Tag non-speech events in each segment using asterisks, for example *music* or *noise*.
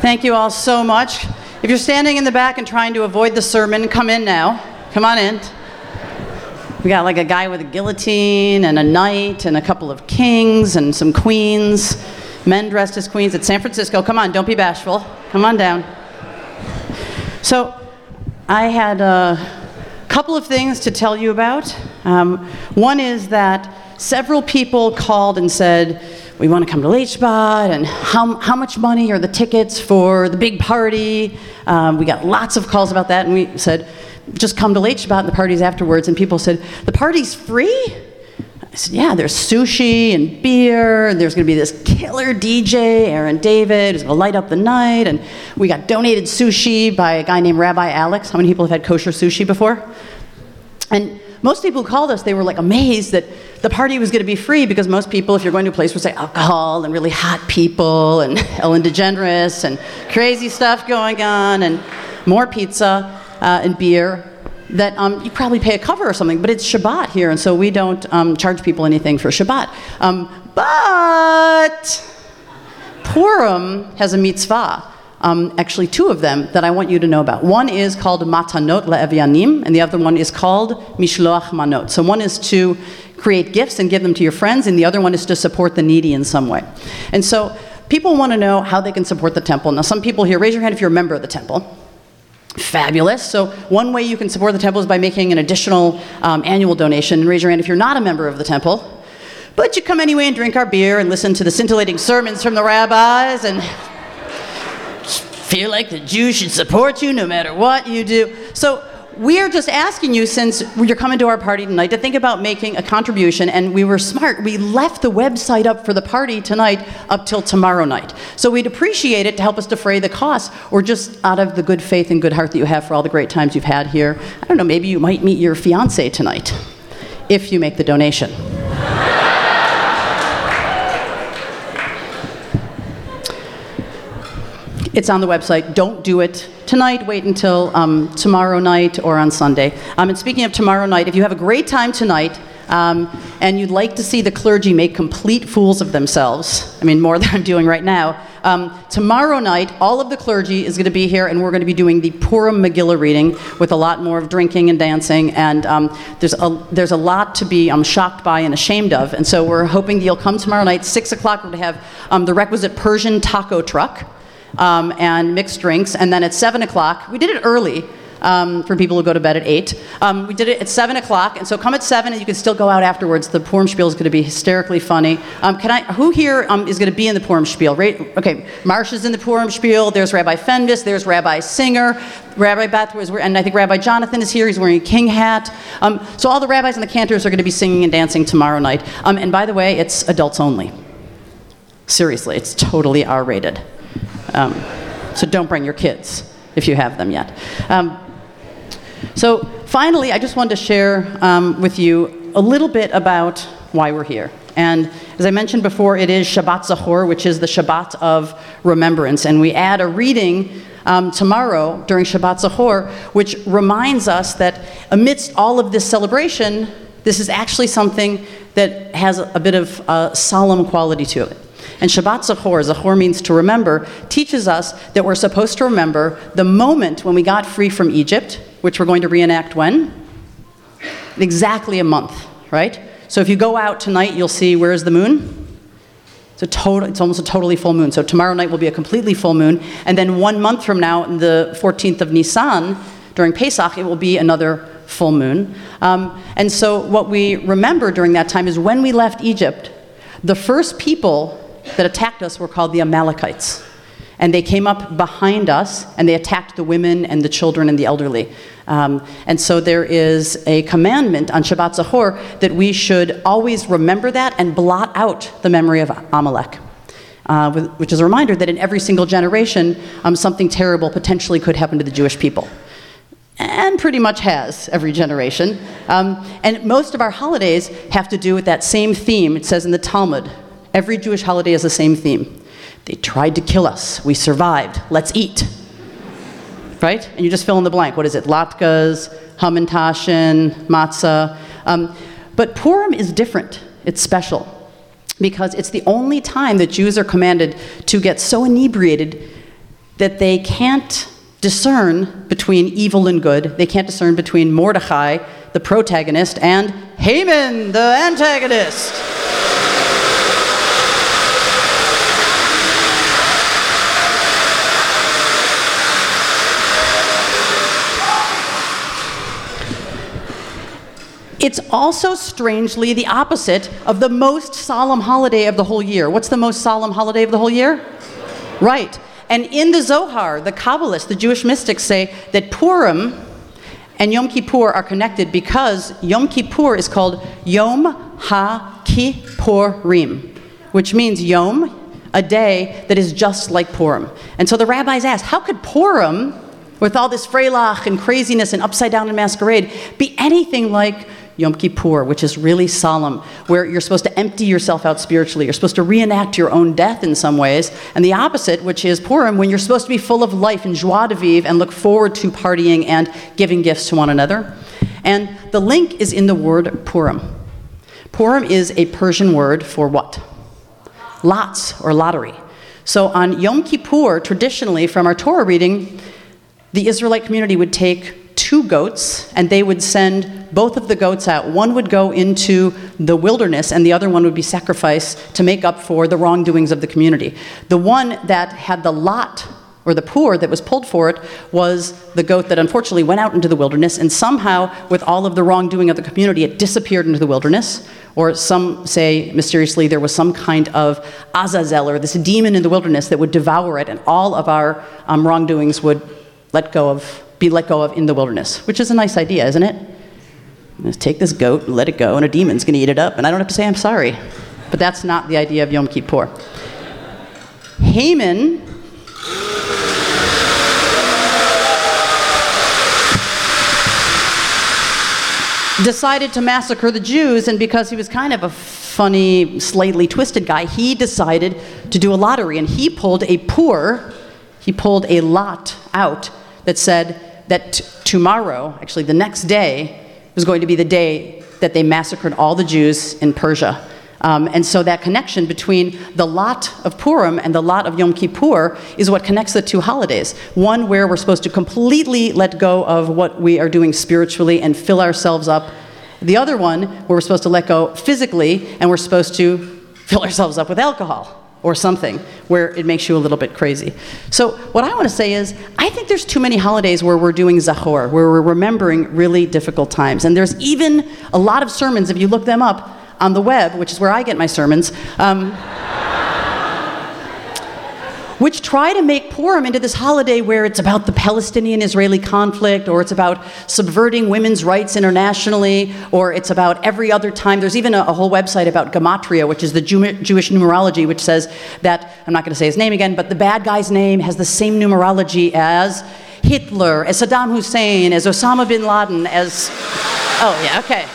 Thank you all so much. If you're standing in the back and trying to avoid the sermon, come in now. Come on in. We got like a guy with a guillotine and a knight and a couple of kings and some queens, men dressed as queens at San Francisco. Come on, don't be bashful. Come on down. So, I had a couple of things to tell you about. Um, one is that several people called and said, we want to come to Lichbad, and how, how much money are the tickets for the big party? Um, we got lots of calls about that, and we said, just come to Lichbad and the parties afterwards. And people said, the party's free? I said, yeah, there's sushi and beer, and there's going to be this killer DJ, Aaron David, who's going to light up the night. And we got donated sushi by a guy named Rabbi Alex. How many people have had kosher sushi before? And most people who called us, they were like amazed that the party was going to be free because most people, if you're going to a place, would say alcohol and really hot people and *laughs* Ellen DeGeneres and crazy stuff going on and more pizza uh, and beer. That um, you probably pay a cover or something, but it's Shabbat here, and so we don't um, charge people anything for Shabbat. Um, but Purim has a mitzvah um, actually two of them that I want you to know about. One is called Matanot Le'evyanim, and the other one is called Mishloach Manot. So one is to create gifts and give them to your friends, and the other one is to support the needy in some way. And so people want to know how they can support the temple. Now, some people here, raise your hand if you're a member of the temple. Fabulous. So, one way you can support the temple is by making an additional um, annual donation. And Raise your hand if you're not a member of the temple. But you come anyway and drink our beer and listen to the scintillating sermons from the rabbis and feel like the Jews should support you no matter what you do. So we are just asking you, since you're coming to our party tonight, to think about making a contribution. And we were smart. We left the website up for the party tonight up till tomorrow night. So we'd appreciate it to help us defray the costs, or just out of the good faith and good heart that you have for all the great times you've had here. I don't know, maybe you might meet your fiance tonight if you make the donation. It's on the website. Don't do it tonight. Wait until um, tomorrow night or on Sunday. Um, and speaking of tomorrow night, if you have a great time tonight um, and you'd like to see the clergy make complete fools of themselves, I mean, more *laughs* than I'm doing right now, um, tomorrow night, all of the clergy is going to be here, and we're going to be doing the Purim Megillah reading with a lot more of drinking and dancing. And um, there's, a, there's a lot to be um, shocked by and ashamed of. And so we're hoping that you'll come tomorrow night, 6 o'clock. We're going to have um, the requisite Persian taco truck um, and mixed drinks. And then at 7 o'clock, we did it early. Um, for people who go to bed at 8. Um, we did it at 7 o'clock, and so come at 7 and you can still go out afterwards. The Purim Spiel is going to be hysterically funny. Um, can I, who here um, is going to be in the Purim Spiel? Right? Okay, Marsha's in the Purim Spiel, there's Rabbi Fenves, there's Rabbi Singer, Rabbi Beth was, and I think Rabbi Jonathan is here, he's wearing a king hat. Um, so all the rabbis and the cantors are going to be singing and dancing tomorrow night. Um, and by the way, it's adults only. Seriously, it's totally R rated. Um, so don't bring your kids if you have them yet. Um, so finally, I just wanted to share um, with you a little bit about why we're here. And as I mentioned before, it is Shabbat Zachor, which is the Shabbat of remembrance. And we add a reading um, tomorrow during Shabbat Zachor, which reminds us that amidst all of this celebration, this is actually something that has a bit of a solemn quality to it. And Shabbat Zachor, Zachor means to remember, teaches us that we're supposed to remember the moment when we got free from Egypt, which we're going to reenact when? Exactly a month, right? So if you go out tonight, you'll see where's the moon? It's, a total, it's almost a totally full moon. So tomorrow night will be a completely full moon. And then one month from now, on the 14th of Nisan, during Pesach, it will be another full moon. Um, and so what we remember during that time is when we left Egypt, the first people that attacked us were called the Amalekites. And they came up behind us and they attacked the women and the children and the elderly. Um, and so there is a commandment on Shabbat Zachor that we should always remember that and blot out the memory of Amalek. Uh, which is a reminder that in every single generation, um, something terrible potentially could happen to the Jewish people. And pretty much has every generation. Um, and most of our holidays have to do with that same theme. It says in the Talmud Every Jewish holiday has the same theme. They tried to kill us. We survived. Let's eat. Right? And you just fill in the blank. What is it? Latkes, Hamantashen, matzah. Um, but Purim is different. It's special because it's the only time that Jews are commanded to get so inebriated that they can't discern between evil and good. They can't discern between Mordecai, the protagonist, and Haman, the antagonist. It's also strangely the opposite of the most solemn holiday of the whole year. What's the most solemn holiday of the whole year? Right. And in the Zohar, the Kabbalists, the Jewish mystics say that Purim and Yom Kippur are connected because Yom Kippur is called Yom HaKippurim, which means Yom, a day that is just like Purim. And so the rabbis ask, how could Purim, with all this freilach and craziness and upside down and masquerade, be anything like Yom Kippur, which is really solemn, where you're supposed to empty yourself out spiritually. You're supposed to reenact your own death in some ways. And the opposite, which is Purim, when you're supposed to be full of life and joie de vivre and look forward to partying and giving gifts to one another. And the link is in the word Purim. Purim is a Persian word for what? Lots or lottery. So on Yom Kippur, traditionally from our Torah reading, the Israelite community would take two goats and they would send both of the goats out. One would go into the wilderness and the other one would be sacrificed to make up for the wrongdoings of the community. The one that had the lot or the pur that was pulled for it was the goat that unfortunately went out into the wilderness and somehow with all of the wrongdoing of the community it disappeared into the wilderness or some say mysteriously there was some kind of azazel or this demon in the wilderness that would devour it and all of our um, wrongdoings would let go of be let go of in the wilderness, which is a nice idea, isn't it? Let's take this goat and let it go, and a demon's going to eat it up, and I don't have to say I'm sorry. But that's not the idea of Yom Kippur. Haman decided to massacre the Jews, and because he was kind of a funny, slightly twisted guy, he decided to do a lottery, and he pulled a pur, he pulled a lot out that said, that t- tomorrow, actually the next day, was going to be the day that they massacred all the Jews in Persia. Um, and so that connection between the lot of Purim and the lot of Yom Kippur is what connects the two holidays. One where we're supposed to completely let go of what we are doing spiritually and fill ourselves up. The other one where we're supposed to let go physically and we're supposed to fill ourselves up with alcohol or something where it makes you a little bit crazy. So, what I want to say is, I think there's too many holidays where we're doing Zachor, where we're remembering really difficult times. And there's even a lot of sermons, if you look them up on the web, which is where I get my sermons. Um, which try to make Purim into this holiday where it's about the Palestinian Israeli conflict, or it's about subverting women's rights internationally, or it's about every other time. There's even a, a whole website about Gematria, which is the Jew- Jewish numerology, which says that, I'm not going to say his name again, but the bad guy's name has the same numerology as Hitler, as Saddam Hussein, as Osama bin Laden, as. Oh, yeah, okay.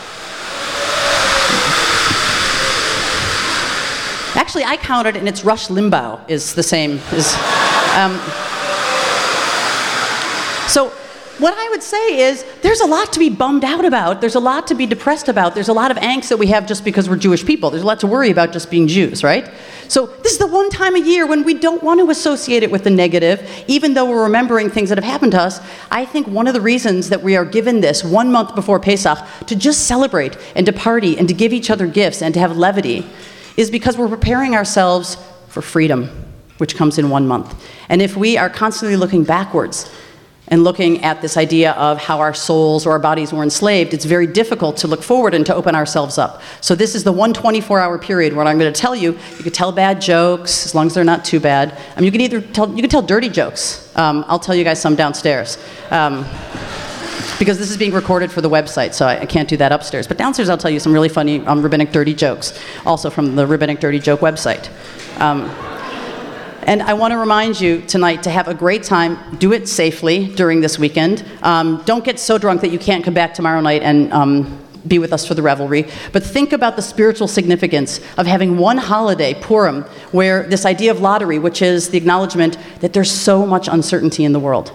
Actually, I counted, and it's Rush Limbaugh is the same. Is, um, so, what I would say is there's a lot to be bummed out about. There's a lot to be depressed about. There's a lot of angst that we have just because we're Jewish people. There's a lot to worry about just being Jews, right? So, this is the one time a year when we don't want to associate it with the negative, even though we're remembering things that have happened to us. I think one of the reasons that we are given this one month before Pesach to just celebrate and to party and to give each other gifts and to have levity is because we're preparing ourselves for freedom, which comes in one month. And if we are constantly looking backwards and looking at this idea of how our souls or our bodies were enslaved, it's very difficult to look forward and to open ourselves up. So this is the one 24-hour period where I'm going to tell you, you can tell bad jokes as long as they're not too bad. Mean, you can either tell, you can tell dirty jokes. Um, I'll tell you guys some downstairs. Um, because this is being recorded for the website, so I, I, can't do that upstairs. But downstairs, I'll tell you some really funny um, rabbinic dirty jokes, also from the Rabbinic Dirty Joke website. Um, and I want to remind you tonight to have a great time. Do it safely during this weekend. Um, don't get so drunk that you can't come back tomorrow night and um, be with us for the revelry. But think about the spiritual significance of having one holiday, Purim, where this idea of lottery, which is the acknowledgement that there's so much uncertainty in the world.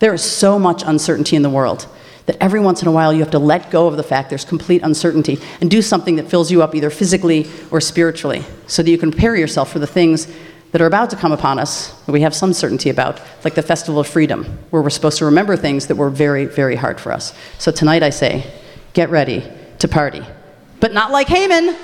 There is so much uncertainty in the world that every once in a while you have to let go of the fact there's complete uncertainty and do something that fills you up either physically or spiritually so that you can prepare yourself for the things that are about to come upon us that we have some certainty about, like the Festival of Freedom, where we're supposed to remember things that were very, very hard for us. So tonight I say, get ready to party. But not like Haman.